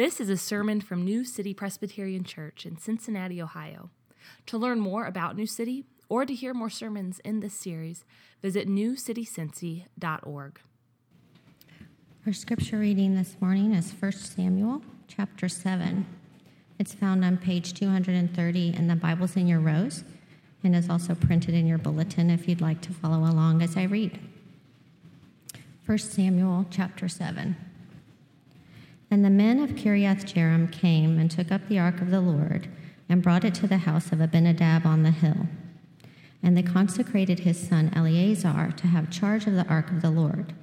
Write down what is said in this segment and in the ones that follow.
This is a sermon from New City Presbyterian Church in Cincinnati, Ohio. To learn more about New City or to hear more sermons in this series, visit newcitycincy.org. Our scripture reading this morning is 1 Samuel chapter 7. It's found on page 230 in the Bibles in your rows and is also printed in your bulletin if you'd like to follow along as I read. 1 Samuel chapter 7. And the men of Kiriath Jearim came and took up the ark of the Lord and brought it to the house of Abinadab on the hill. And they consecrated his son Eleazar to have charge of the ark of the Lord.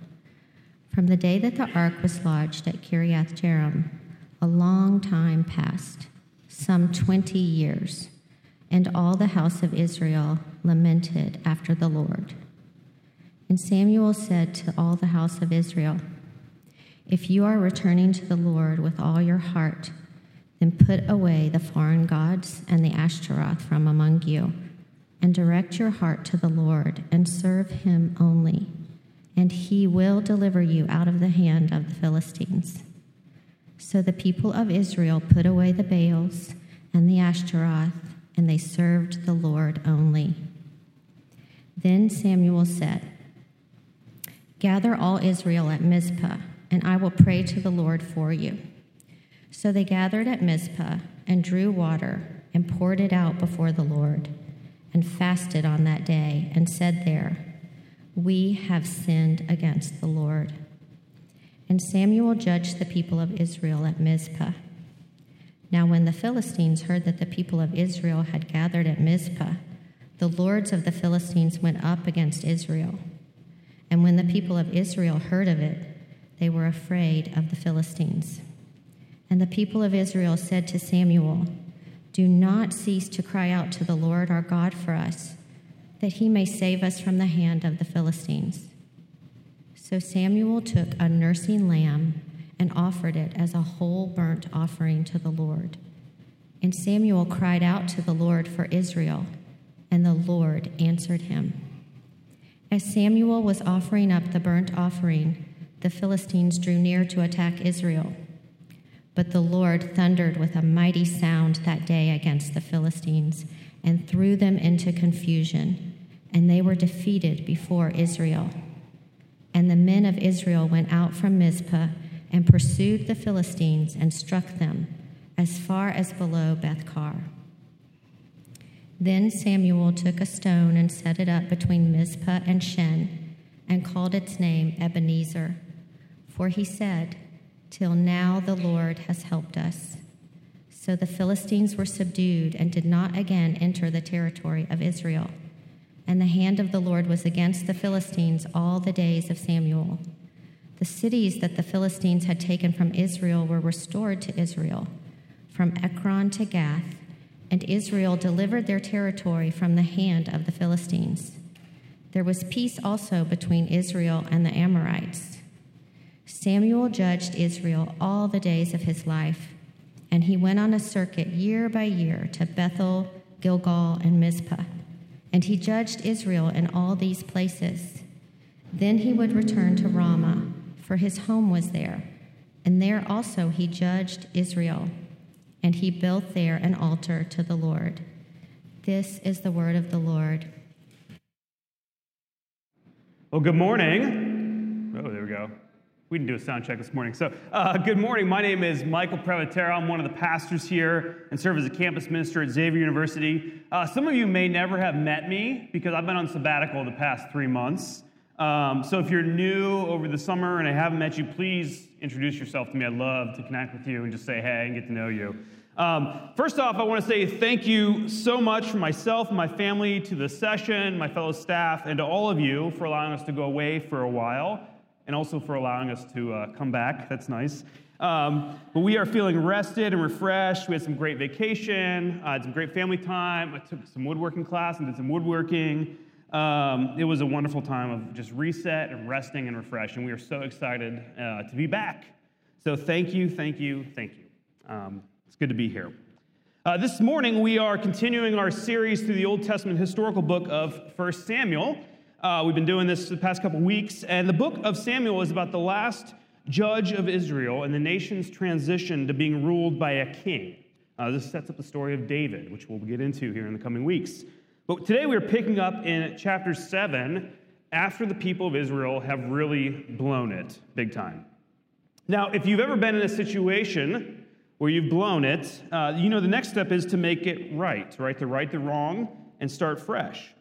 From the day that the ark was lodged at Kiriath Jearim, a long time passed, some twenty years, and all the house of Israel lamented after the Lord. And Samuel said to all the house of Israel, If you are returning to the Lord with all your heart, then put away the foreign gods and the Ashtaroth from among you, and direct your heart to the Lord, and serve him only, and he will deliver you out of the hand of the Philistines. So the people of Israel put away the Baals and the Ashtaroth, and they served the Lord only. Then Samuel said, Gather all Israel at Mizpah, and I will pray to the Lord for you. So they gathered at Mizpah and drew water and poured it out before the Lord, and fasted on that day, and said there, We have sinned against the Lord. And Samuel judged the people of Israel at Mizpah. Now, when the Philistines heard that the people of Israel had gathered at Mizpah, the lords of the Philistines went up against Israel. And when the people of Israel heard of it, they were afraid of the Philistines. And the people of Israel said to Samuel, Do not cease to cry out to the Lord our God for us, that he may save us from the hand of the Philistines. So Samuel took a nursing lamb and offered it as a whole burnt offering to the Lord. And Samuel cried out to the Lord for Israel, and the Lord answered him. As Samuel was offering up the burnt offering, the Philistines drew near to attack Israel. But the Lord thundered with a mighty sound that day against the Philistines and threw them into confusion, and they were defeated before Israel. And the men of Israel went out from Mizpah and pursued the Philistines and struck them as far as below Bethkar. Then Samuel took a stone and set it up between Mizpah and Shen, and called its name Ebenezer. For he said, Till now the Lord has helped us. So the Philistines were subdued and did not again enter the territory of Israel. And the hand of the Lord was against the Philistines all the days of Samuel. The cities that the Philistines had taken from Israel were restored to Israel, from Ekron to Gath and Israel delivered their territory from the hand of the Philistines. There was peace also between Israel and the Amorites. Samuel judged Israel all the days of his life, and he went on a circuit year by year to Bethel, Gilgal, and Mizpah. And he judged Israel in all these places. Then he would return to Ramah, for his home was there, and there also he judged Israel and he built there an altar to the Lord. This is the word of the Lord. Well, good morning. Oh, there we go. We didn't do a sound check this morning. So, uh, good morning. My name is Michael Prevotero. I'm one of the pastors here and serve as a campus minister at Xavier University. Uh, some of you may never have met me because I've been on sabbatical the past three months. Um, so, if you're new over the summer and I haven't met you, please introduce yourself to me. I'd love to connect with you and just say hey and get to know you. Um, first off, I want to say thank you so much for myself my family to the session, my fellow staff, and to all of you for allowing us to go away for a while and also for allowing us to uh, come back. That's nice. Um, but we are feeling rested and refreshed. We had some great vacation, I had some great family time. I took some woodworking class and did some woodworking. Um, it was a wonderful time of just reset and resting and refresh, and we are so excited uh, to be back. So thank you, thank you, thank you. Um, it's good to be here. Uh, this morning, we are continuing our series through the Old Testament historical book of 1 Samuel. Uh, we've been doing this the past couple weeks, and the book of Samuel is about the last judge of Israel and the nation's transition to being ruled by a king. Uh, this sets up the story of David, which we'll get into here in the coming weeks. But today we're picking up in chapter 7 after the people of Israel have really blown it big time. Now, if you've ever been in a situation where you've blown it, uh, you know the next step is to make it right, right? To right the wrong and start fresh.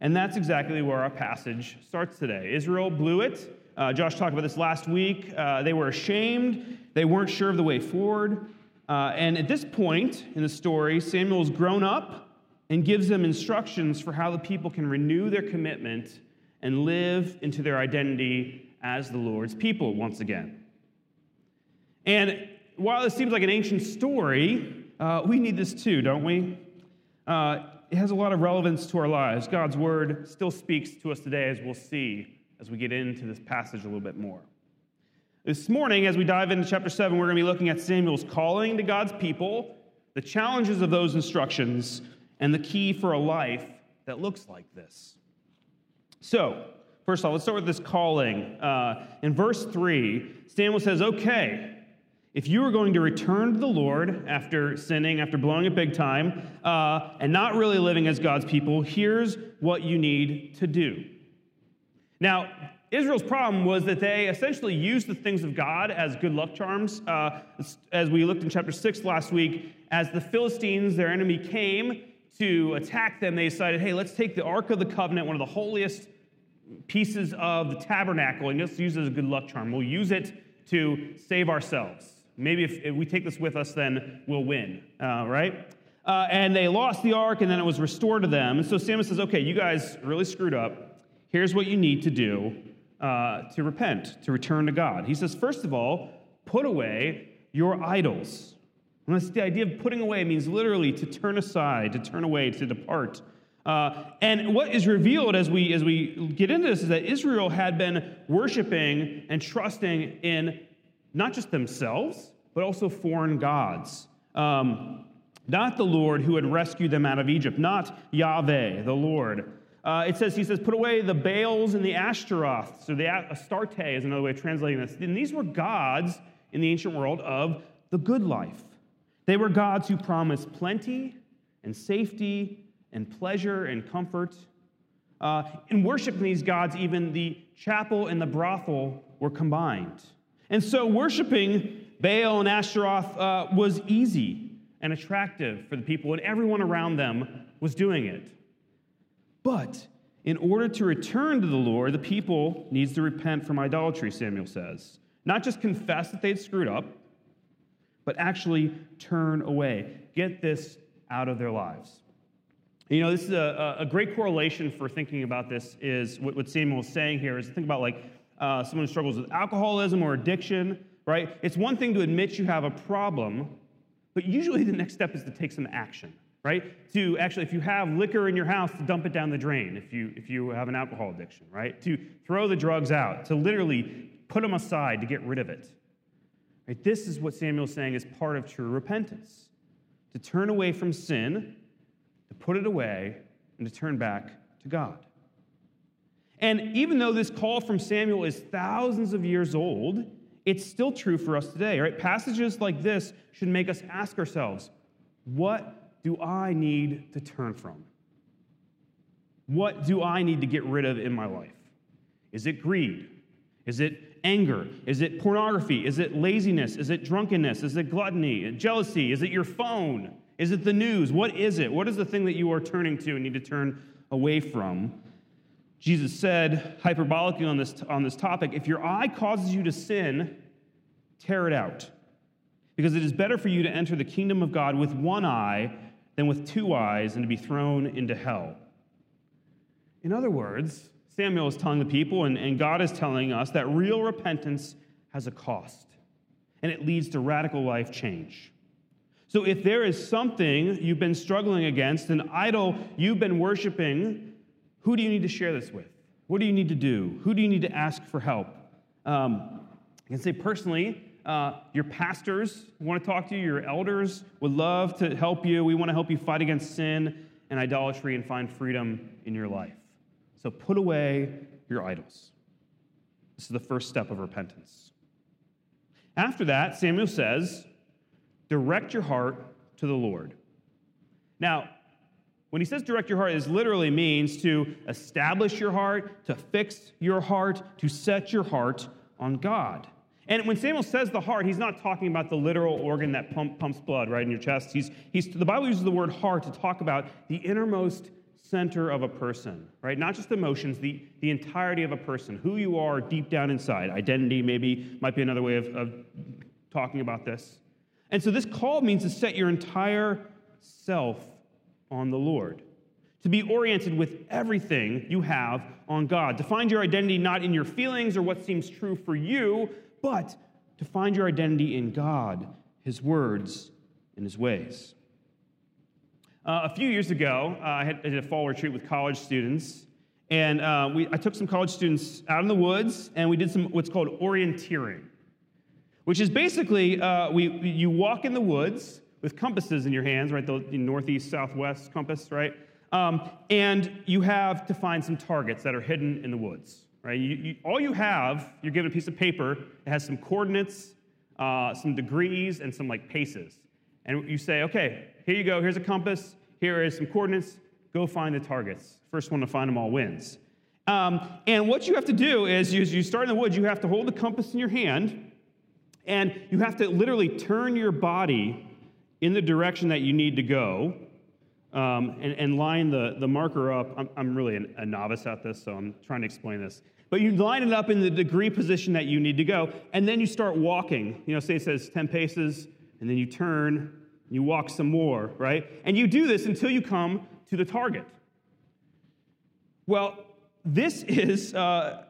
And that's exactly where our passage starts today. Israel blew it. Uh, Josh talked about this last week. Uh, they were ashamed, they weren't sure of the way forward. Uh, and at this point in the story, Samuel's grown up and gives them instructions for how the people can renew their commitment and live into their identity as the Lord's people once again. And while this seems like an ancient story, uh, we need this too, don't we? Uh, it has a lot of relevance to our lives. God's word still speaks to us today, as we'll see as we get into this passage a little bit more. This morning, as we dive into chapter 7, we're going to be looking at Samuel's calling to God's people, the challenges of those instructions, and the key for a life that looks like this. So, first off, let's start with this calling. Uh, in verse 3, Samuel says, Okay, if you are going to return to the Lord after sinning, after blowing it big time, uh, and not really living as God's people, here's what you need to do. Now, Israel's problem was that they essentially used the things of God as good luck charms. Uh, as we looked in chapter 6 last week, as the Philistines, their enemy, came to attack them, they decided, hey, let's take the Ark of the Covenant, one of the holiest pieces of the tabernacle, and just use it as a good luck charm. We'll use it to save ourselves. Maybe if, if we take this with us, then we'll win, uh, right? Uh, and they lost the ark, and then it was restored to them. And so Samuel says, okay, you guys really screwed up. Here's what you need to do uh, to repent, to return to God. He says, first of all, put away your idols. And that's the idea of putting away means literally to turn aside, to turn away, to depart. Uh, and what is revealed as we as we get into this is that Israel had been worshiping and trusting in not just themselves, but also foreign gods. Um, not the Lord who had rescued them out of Egypt, not Yahweh, the Lord. Uh, it says, he says, put away the Baals and the Ashtaroths, so the Astarte is another way of translating this. And these were gods in the ancient world of the good life. They were gods who promised plenty and safety and pleasure and comfort. Uh, in worshiping these gods, even the chapel and the brothel were combined. And so worshiping Baal and Ashtaroth uh, was easy and attractive for the people, and everyone around them was doing it. But in order to return to the Lord, the people needs to repent from idolatry, Samuel says. Not just confess that they'd screwed up, but actually turn away. Get this out of their lives. You know, this is a, a great correlation for thinking about this is what, what Samuel is saying here is think about like uh, someone who struggles with alcoholism or addiction, right? It's one thing to admit you have a problem, but usually the next step is to take some action, right? To actually, if you have liquor in your house, to dump it down the drain if you, if you have an alcohol addiction, right? To throw the drugs out, to literally put them aside to get rid of it. Right? This is what Samuel's saying is part of true repentance to turn away from sin, to put it away, and to turn back to God. And even though this call from Samuel is thousands of years old, it's still true for us today, right? Passages like this should make us ask ourselves, what do I need to turn from? What do I need to get rid of in my life? Is it greed? Is it anger? Is it pornography? Is it laziness? Is it drunkenness? Is it gluttony? Jealousy? Is it your phone? Is it the news? What is it? What is the thing that you are turning to and need to turn away from? Jesus said hyperbolically on this, on this topic if your eye causes you to sin, tear it out. Because it is better for you to enter the kingdom of God with one eye than with two eyes and to be thrown into hell. In other words, Samuel is telling the people, and, and God is telling us, that real repentance has a cost, and it leads to radical life change. So if there is something you've been struggling against, an idol you've been worshiping, who do you need to share this with? What do you need to do? Who do you need to ask for help? Um, I can say personally, uh, your pastors want to talk to you, your elders would love to help you. We want to help you fight against sin and idolatry and find freedom in your life. So put away your idols. This is the first step of repentance. After that, Samuel says, Direct your heart to the Lord. Now, when he says direct your heart, it literally means to establish your heart, to fix your heart, to set your heart on God. And when Samuel says the heart, he's not talking about the literal organ that pump, pumps blood right in your chest. He's, he's, the Bible uses the word heart to talk about the innermost center of a person, right? Not just emotions, the, the entirety of a person, who you are deep down inside. Identity, maybe, might be another way of, of talking about this. And so this call means to set your entire self on the Lord, to be oriented with everything you have on God, to find your identity not in your feelings or what seems true for you, but to find your identity in God, His words, and His ways. Uh, a few years ago, uh, I, had, I, did a fall retreat with college students, and uh, we, I took some college students out in the woods, and we did some what's called orienteering, which is basically uh, we, you walk in the woods with compasses in your hands, right? The northeast, southwest compass, right? Um, and you have to find some targets that are hidden in the woods right? You, you, all you have, you're given a piece of paper that has some coordinates, uh, some degrees, and some like paces. And you say, okay, here you go, here's a compass, here is some coordinates, go find the targets. First one to find them all wins. Um, and what you have to do is, you, you start in the woods, you have to hold the compass in your hand, and you have to literally turn your body in the direction that you need to go um, and, and, line the, the marker up. I'm, I'm really a novice at this, so I'm trying to explain this. But you line it up in the degree position that you need to go, and then you start walking. You know, say it says 10 paces, and then you turn, you walk some more, right? And you do this until you come to the target. Well, this is, uh,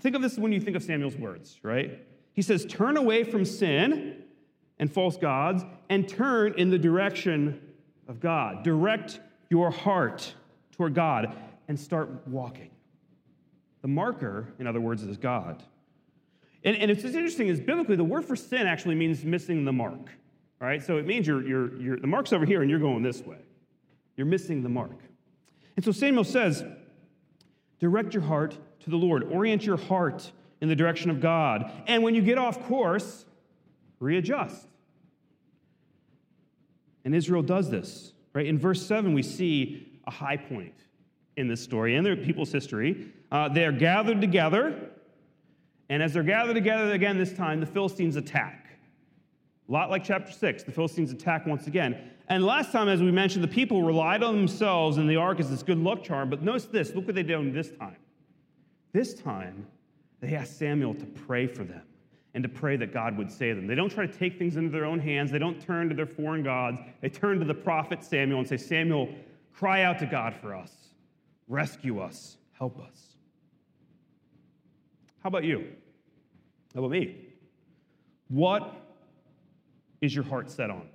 think of this when you think of Samuel's words, right? He says, Turn away from sin and false gods and turn in the direction of God. Direct your heart toward God and start walking. The marker, in other words, is God. And, and it's interesting is biblically, the word for sin actually means missing the mark. Right? So it means you're, you're, you're, the mark's over here and you're going this way. You're missing the mark. And so Samuel says, direct your heart to the Lord, orient your heart in the direction of God. And when you get off course, readjust. And Israel does this, right? In verse 7, we see a high point in this story and their people's history. Uh, they are gathered together, and as they're gathered together again this time, the Philistines attack. A lot like chapter 6, the Philistines attack once again. And last time, as we mentioned, the people relied on themselves and the ark as this good luck charm. But notice this look what they did this time. This time, they asked Samuel to pray for them and to pray that God would save them. They don't try to take things into their own hands, they don't turn to their foreign gods. They turn to the prophet Samuel and say, Samuel, cry out to God for us, rescue us, help us. How about you? How about me? What is your heart set on?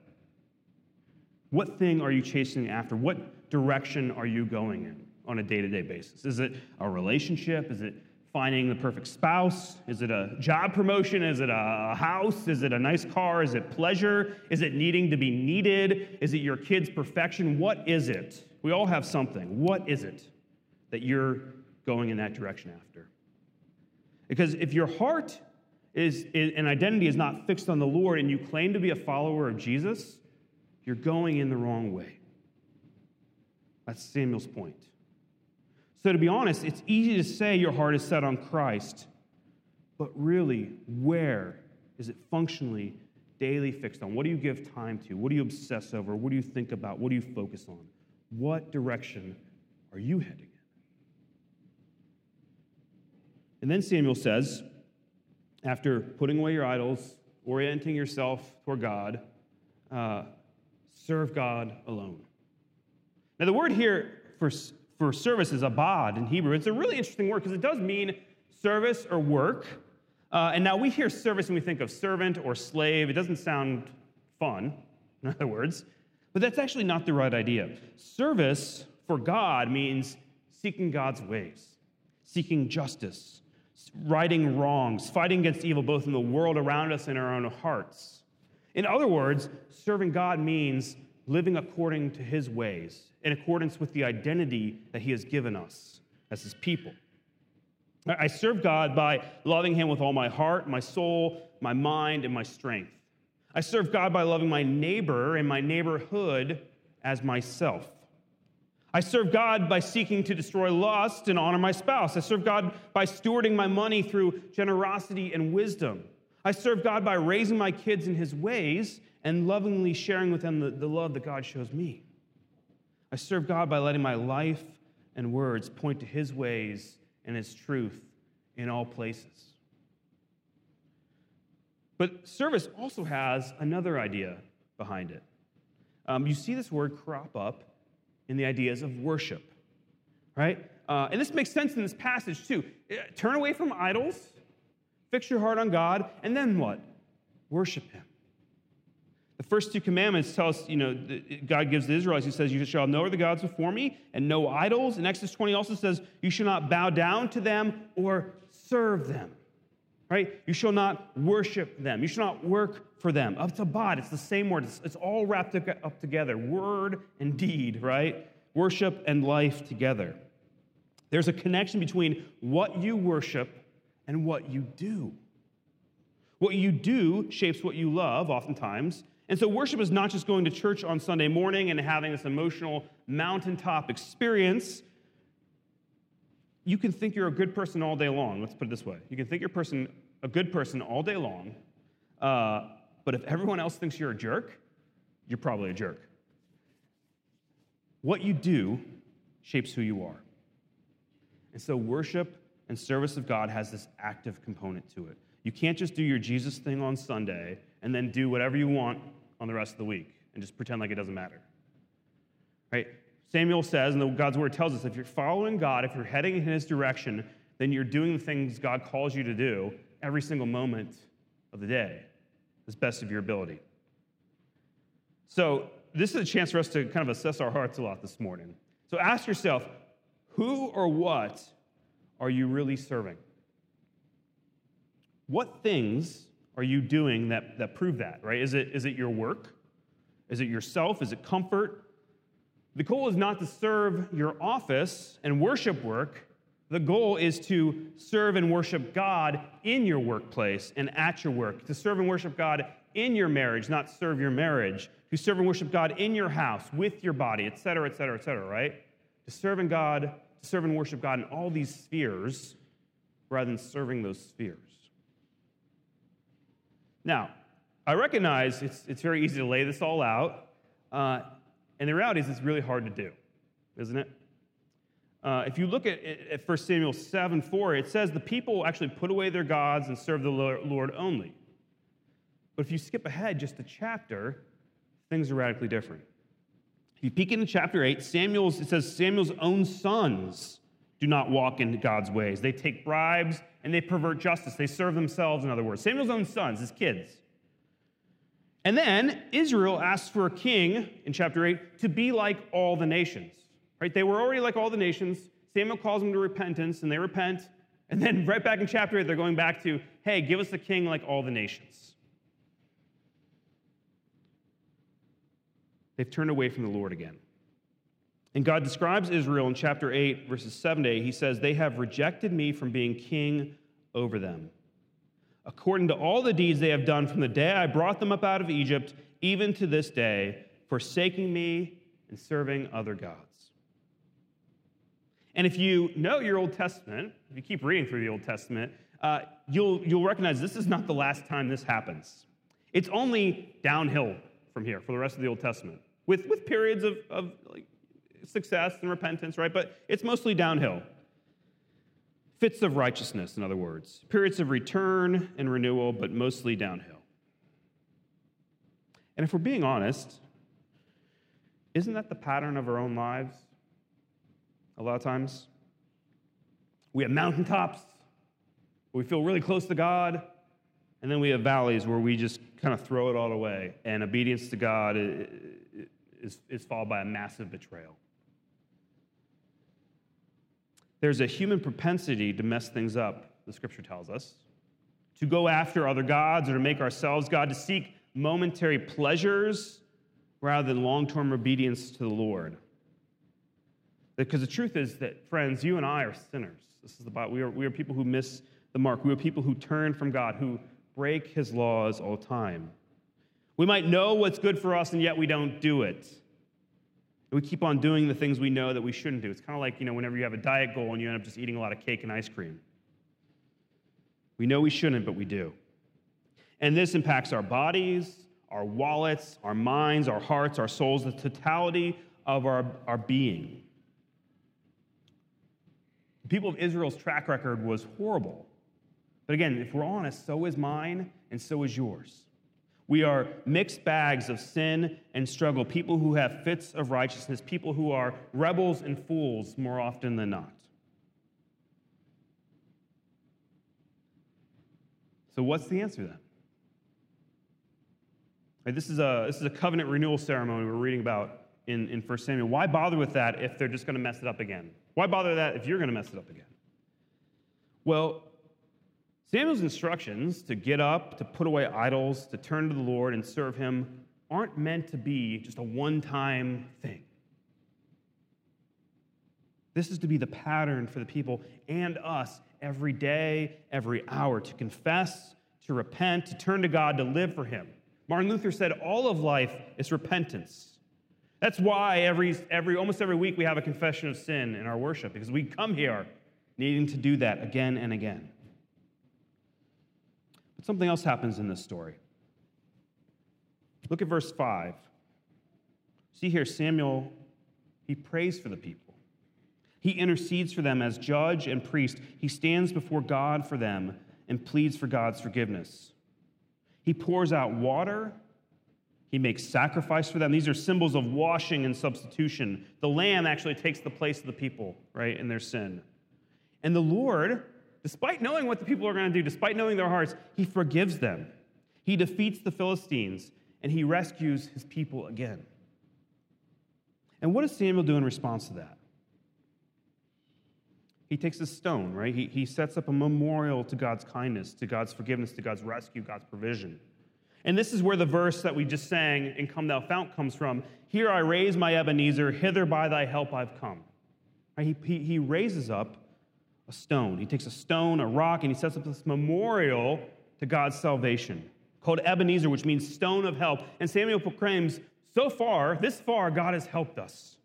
What thing are you chasing after? What direction are you going in on a day to day basis? Is it a relationship? Is it finding the perfect spouse? Is it a job promotion? Is it a house? Is it a nice car? Is it pleasure? Is it needing to be needed? Is it your kid's perfection? What is it? We all have something. What is it that you're going in that direction after? Because if your heart is, is an identity is not fixed on the Lord and you claim to be a follower of Jesus, you're going in the wrong way. That's Samuel's point. So, to be honest, it's easy to say your heart is set on Christ, but really, where is it functionally daily fixed on? What do you give time to? What do you obsess over? What do you think about? What do you focus on? What direction are you heading? In? And then Samuel says, after putting away your idols, orienting yourself toward God, uh, serve God alone. Now, the word here for, for service is abad in Hebrew. It's a really interesting word because it does mean service or work. Uh, and now we hear service and we think of servant or slave. It doesn't sound fun, in other words, but that's actually not the right idea. Service for God means seeking God's ways, seeking justice, righting wrongs, fighting against evil both in the world around us and our own hearts. In other words, serving God means living according to his ways, in accordance with the identity that he has given us as his people. I serve God by loving him with all my heart, my soul, my mind, and my strength. I serve God by loving my neighbor and my neighborhood as myself. I serve God by seeking to destroy lust and honor my spouse. I serve God by stewarding my money through generosity and wisdom. I serve God by raising my kids in his ways and lovingly sharing with them the, the love that God shows me. I serve God by letting my life and words point to his ways and his truth in all places. But service also has another idea behind it. Um, you see this word crop up in the ideas of worship, right? Uh, and this makes sense in this passage too. Uh, turn away from idols, fix your heart on God, and then what? Worship Him. The first two commandments tell us, you know, God gives the Israelites, He says, You shall no other gods before me and no idols. And Exodus 20 also says, You shall not bow down to them or serve them right? You shall not worship them. You shall not work for them. Up to bod, it's the same word. It's, it's all wrapped up together word and deed, right? Worship and life together. There's a connection between what you worship and what you do. What you do shapes what you love, oftentimes. And so, worship is not just going to church on Sunday morning and having this emotional mountaintop experience you can think you're a good person all day long. Let's put it this way you can think you're person, a good person all day long, uh, but if everyone else thinks you're a jerk, you're probably a jerk. What you do shapes who you are. And so, worship and service of God has this active component to it. You can't just do your Jesus thing on Sunday and then do whatever you want on the rest of the week and just pretend like it doesn't matter. Right? Samuel says, and God's word tells us, if you're following God, if you're heading in his direction, then you're doing the things God calls you to do every single moment of the day, as best of your ability. So, this is a chance for us to kind of assess our hearts a lot this morning. So, ask yourself who or what are you really serving? What things are you doing that, that prove that, right? Is it, is it your work? Is it yourself? Is it comfort? The goal is not to serve your office and worship work. The goal is to serve and worship God in your workplace and at your work, to serve and worship God in your marriage, not serve your marriage, to serve and worship God in your house, with your body, et cetera, et cetera, et cetera, right? To serve in God, to serve and worship God in all these spheres rather than serving those spheres. Now, I recognize it's, it's very easy to lay this all out. Uh, and the reality is, it's really hard to do, isn't it? Uh, if you look at, at 1 Samuel 7 4, it says the people actually put away their gods and serve the Lord only. But if you skip ahead just a chapter, things are radically different. If you peek into chapter 8, Samuel's, it says Samuel's own sons do not walk in God's ways. They take bribes and they pervert justice. They serve themselves, in other words. Samuel's own sons, his kids. And then Israel asks for a king in chapter 8 to be like all the nations. Right? They were already like all the nations. Samuel calls them to repentance, and they repent. And then right back in chapter 8, they're going back to, hey, give us a king like all the nations. They've turned away from the Lord again. And God describes Israel in chapter 8, verses 7 to 8. He says, They have rejected me from being king over them according to all the deeds they have done from the day I brought them up out of Egypt, even to this day, forsaking me and serving other gods. And if you know your Old Testament, if you keep reading through the Old Testament, uh, you'll, you'll recognize this is not the last time this happens. It's only downhill from here for the rest of the Old Testament, with, with periods of, of like, success and repentance, right? But it's mostly downhill. Fits of righteousness, in other words, periods of return and renewal, but mostly downhill. And if we're being honest, isn't that the pattern of our own lives? A lot of times. We have mountaintops we feel really close to God, and then we have valleys where we just kind of throw it all away, and obedience to God is, is followed by a massive betrayal. There's a human propensity to mess things up, the scripture tells us, to go after other gods or to make ourselves God, to seek momentary pleasures rather than long term obedience to the Lord. Because the truth is that, friends, you and I are sinners. This is the. We are, we are people who miss the mark. We are people who turn from God, who break his laws all the time. We might know what's good for us, and yet we don't do it. We keep on doing the things we know that we shouldn't do. It's kind of like, you know, whenever you have a diet goal and you end up just eating a lot of cake and ice cream. We know we shouldn't, but we do. And this impacts our bodies, our wallets, our minds, our hearts, our souls, the totality of our, our being. The people of Israel's track record was horrible. But again, if we're honest, so is mine and so is yours. We are mixed bags of sin and struggle, people who have fits of righteousness, people who are rebels and fools more often than not. So, what's the answer then? This, is a, this is a covenant renewal ceremony we're reading about in, in 1 Samuel. Why bother with that if they're just going to mess it up again? Why bother that if you're going to mess it up again? Well, Samuel's instructions to get up, to put away idols, to turn to the Lord and serve him aren't meant to be just a one time thing. This is to be the pattern for the people and us every day, every hour, to confess, to repent, to turn to God, to live for Him. Martin Luther said all of life is repentance. That's why every, every, almost every week we have a confession of sin in our worship, because we come here needing to do that again and again. Something else happens in this story. Look at verse 5. See here, Samuel, he prays for the people. He intercedes for them as judge and priest. He stands before God for them and pleads for God's forgiveness. He pours out water. He makes sacrifice for them. These are symbols of washing and substitution. The lamb actually takes the place of the people, right, in their sin. And the Lord, despite knowing what the people are going to do, despite knowing their hearts, he forgives them. He defeats the Philistines and he rescues his people again. And what does Samuel do in response to that? He takes a stone, right? He, he sets up a memorial to God's kindness, to God's forgiveness, to God's rescue, God's provision. And this is where the verse that we just sang in Come Thou Fount comes from. Here I raise my Ebenezer, hither by thy help I've come. He, he, he raises up a stone. He takes a stone, a rock, and he sets up this memorial to God's salvation called Ebenezer, which means stone of help. And Samuel proclaims, So far, this far, God has helped us.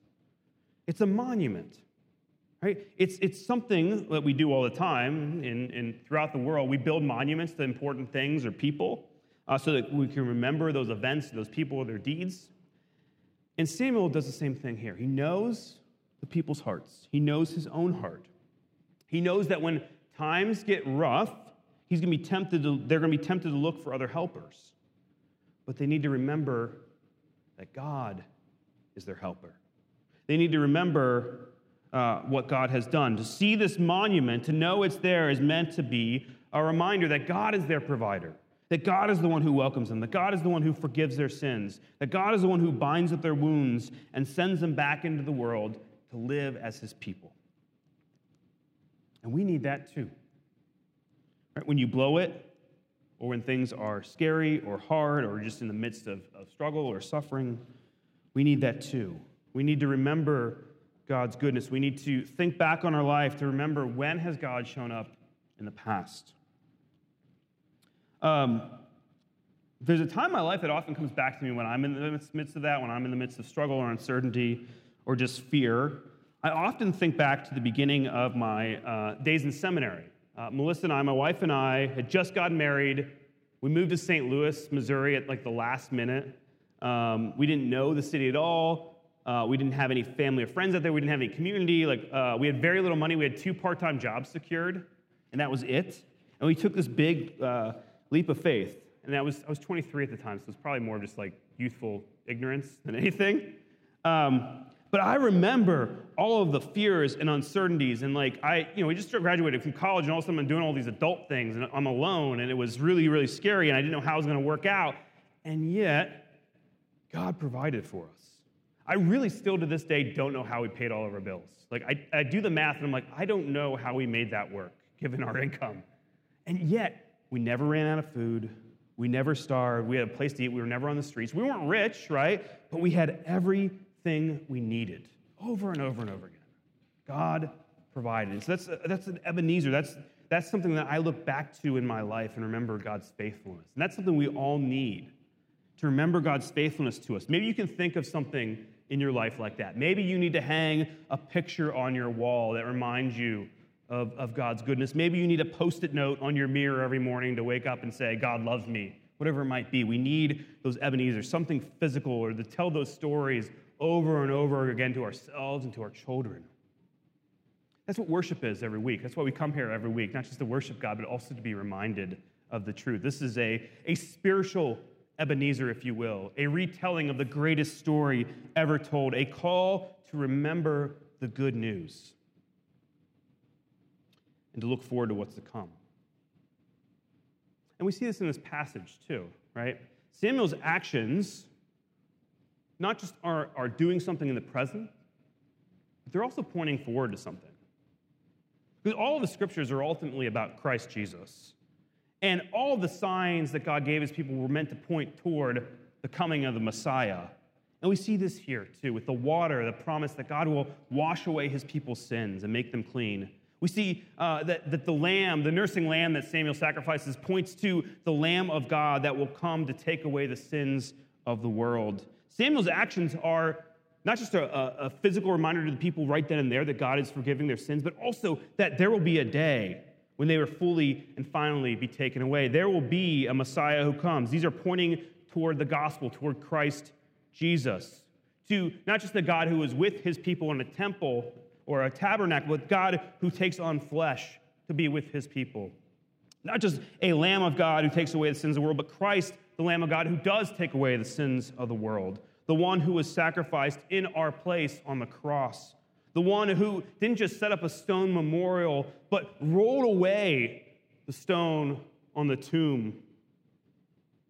It's a monument. Right? It's, it's something that we do all the time in, in, throughout the world. We build monuments to important things or people uh, so that we can remember those events, those people, or their deeds. And Samuel does the same thing here. He knows the people's hearts, he knows his own heart. He knows that when times get rough, he's going to be tempted to, they're going to be tempted to look for other helpers. But they need to remember that God is their helper. They need to remember uh, what God has done. To see this monument, to know it's there, is meant to be a reminder that God is their provider, that God is the one who welcomes them, that God is the one who forgives their sins, that God is the one who binds up their wounds and sends them back into the world to live as his people. And we need that too. Right? When you blow it, or when things are scary or hard, or just in the midst of, of struggle or suffering, we need that too. We need to remember God's goodness. We need to think back on our life to remember when has God shown up in the past. Um, there's a time in my life that often comes back to me when I'm in the midst of that, when I'm in the midst of struggle or uncertainty or just fear. I often think back to the beginning of my uh, days in seminary. Uh, Melissa and I, my wife and I, had just gotten married. We moved to St. Louis, Missouri at like the last minute. Um, we didn't know the city at all. Uh, we didn't have any family or friends out there. We didn't have any community. Like uh, we had very little money. We had two part-time jobs secured, and that was it. And we took this big uh, leap of faith. And that was I was 23 at the time, so it was probably more just like youthful ignorance than anything. Um, but I remember all of the fears and uncertainties, and like I, you know, we just graduated from college, and all of a sudden I'm doing all these adult things, and I'm alone, and it was really, really scary, and I didn't know how it was going to work out. And yet, God provided for us. I really still to this day don't know how we paid all of our bills. Like, I, I do the math and I'm like, I don't know how we made that work given our income. And yet, we never ran out of food. We never starved. We had a place to eat. We were never on the streets. We weren't rich, right? But we had everything we needed over and over and over again. God provided. So that's, that's an Ebenezer. That's, that's something that I look back to in my life and remember God's faithfulness. And that's something we all need to remember God's faithfulness to us. Maybe you can think of something in your life like that. Maybe you need to hang a picture on your wall that reminds you of, of God's goodness. Maybe you need a post it note on your mirror every morning to wake up and say, God loves me, whatever it might be. We need those Ebenezer, something physical, or to tell those stories over and over again to ourselves and to our children. That's what worship is every week. That's why we come here every week, not just to worship God, but also to be reminded of the truth. This is a, a spiritual Ebenezer, if you will, a retelling of the greatest story ever told, a call to remember the good news and to look forward to what's to come. And we see this in this passage too, right? Samuel's actions not just are, are doing something in the present, but they're also pointing forward to something. Because all of the scriptures are ultimately about Christ Jesus. And all the signs that God gave his people were meant to point toward the coming of the Messiah. And we see this here too with the water, the promise that God will wash away his people's sins and make them clean. We see uh, that, that the lamb, the nursing lamb that Samuel sacrifices, points to the Lamb of God that will come to take away the sins of the world. Samuel's actions are not just a, a, physical reminder to the people right then and there that God is forgiving their sins, but also that there will be a day when they will fully and finally be taken away. There will be a Messiah who comes. These are pointing toward the gospel, toward Christ Jesus, to not just the God who is with his people in a temple or a tabernacle, but God who takes on flesh to be with his people. Not just a Lamb of God who takes away the sins of the world, but Christ, the Lamb of God, who does take away the sins of the world. The one who was sacrificed in our place on the cross. The one who didn't just set up a stone memorial, but rolled away the stone on the tomb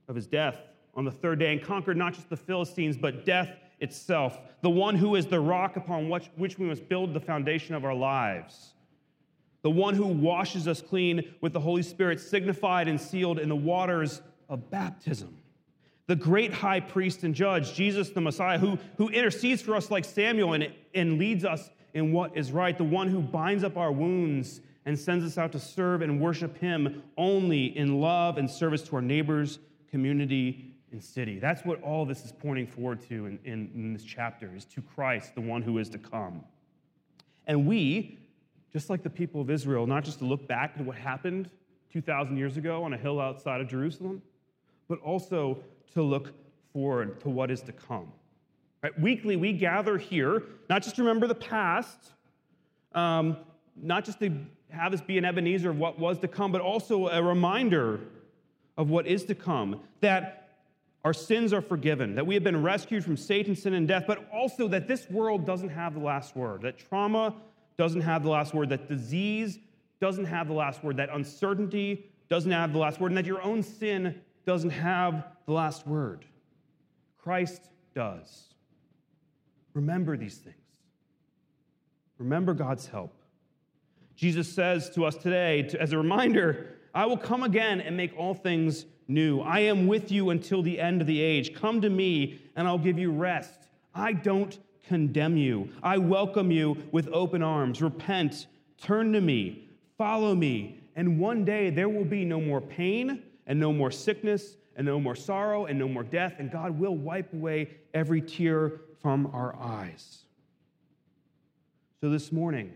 of his death on the third day and conquered not just the Philistines, but death itself, the one who is the rock upon which, which we must build the foundation of our lives, the one who washes us clean with the Holy Spirit, signified and sealed in the waters of baptism. The great high priest and judge, Jesus the Messiah, who, who intercedes for us like Samuel and, and leads us in what is right, the one who binds up our wounds and sends us out to serve and worship him only in love and service to our neighbors, community, and city. That's what all this is pointing forward to in, in, in this chapter, is to Christ, the one who is to come. And we, just like the people of Israel, not just to look back at what happened 2,000 years ago on a hill outside of Jerusalem, but also to look forward to what is to come. Right? Weekly, we gather here, not just to remember the past, um, not just to have this be an Ebenezer of what was to come, but also a reminder of what is to come. That our sins are forgiven, that we have been rescued from Satan, sin, and death, but also that this world doesn't have the last word, that trauma doesn't have the last word, that disease doesn't have the last word, that uncertainty doesn't have the last word, and that your own sin doesn't have the last word. Christ does. Remember these things. Remember God's help. Jesus says to us today, as a reminder, I will come again and make all things new. I am with you until the end of the age. Come to me, and I'll give you rest. I don't condemn you. I welcome you with open arms. Repent, turn to me, follow me, and one day there will be no more pain, and no more sickness, and no more sorrow, and no more death, and God will wipe away every tear from our eyes. So this morning,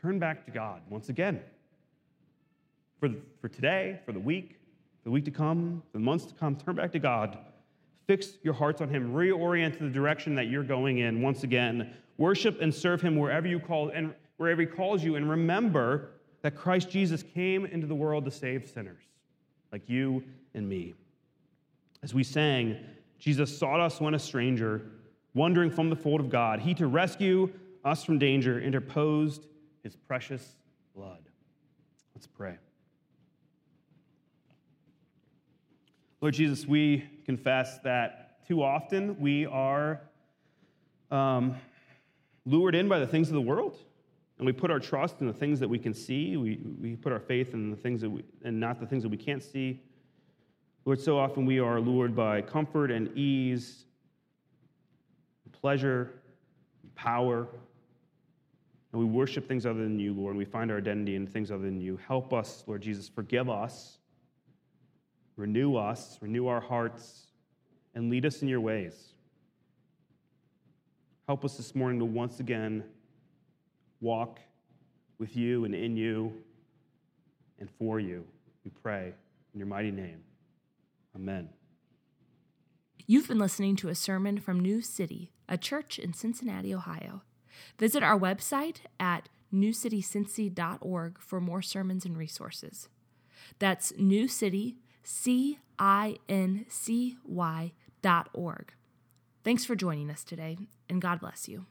turn back to God once again. For, for today, for the week, the week to come, the months to come, turn back to God. Fix your hearts on Him. Reorient to the direction that you're going in once again. Worship and serve Him wherever you call and wherever He calls you. And remember that Christ Jesus came into the world to save sinners like you and me. As we sang, Jesus sought us when a stranger, wandering from the fold of God. He, to rescue us from danger, interposed his precious blood. Let's pray. Lord Jesus, we confess that too often we are um, lured in by the things of the world, and we put our trust in the things that we can see. We, we put our faith in the things that we, and not the things that we can't see. Lord, so often we are lured by comfort and ease, pleasure, power. and we worship things other than you, Lord, and we find our identity in things other than you. Help us, Lord Jesus, forgive us, renew us, renew our hearts, and lead us in your ways. Help us this morning to once again walk with you and in you and for you. We pray in your mighty name. Amen. You've been listening to a sermon from New City, a church in Cincinnati, Ohio. Visit our website at newcitycincy.org for more sermons and resources. That's New City, C I N C Y dot org. Thanks for joining us today, and God bless you.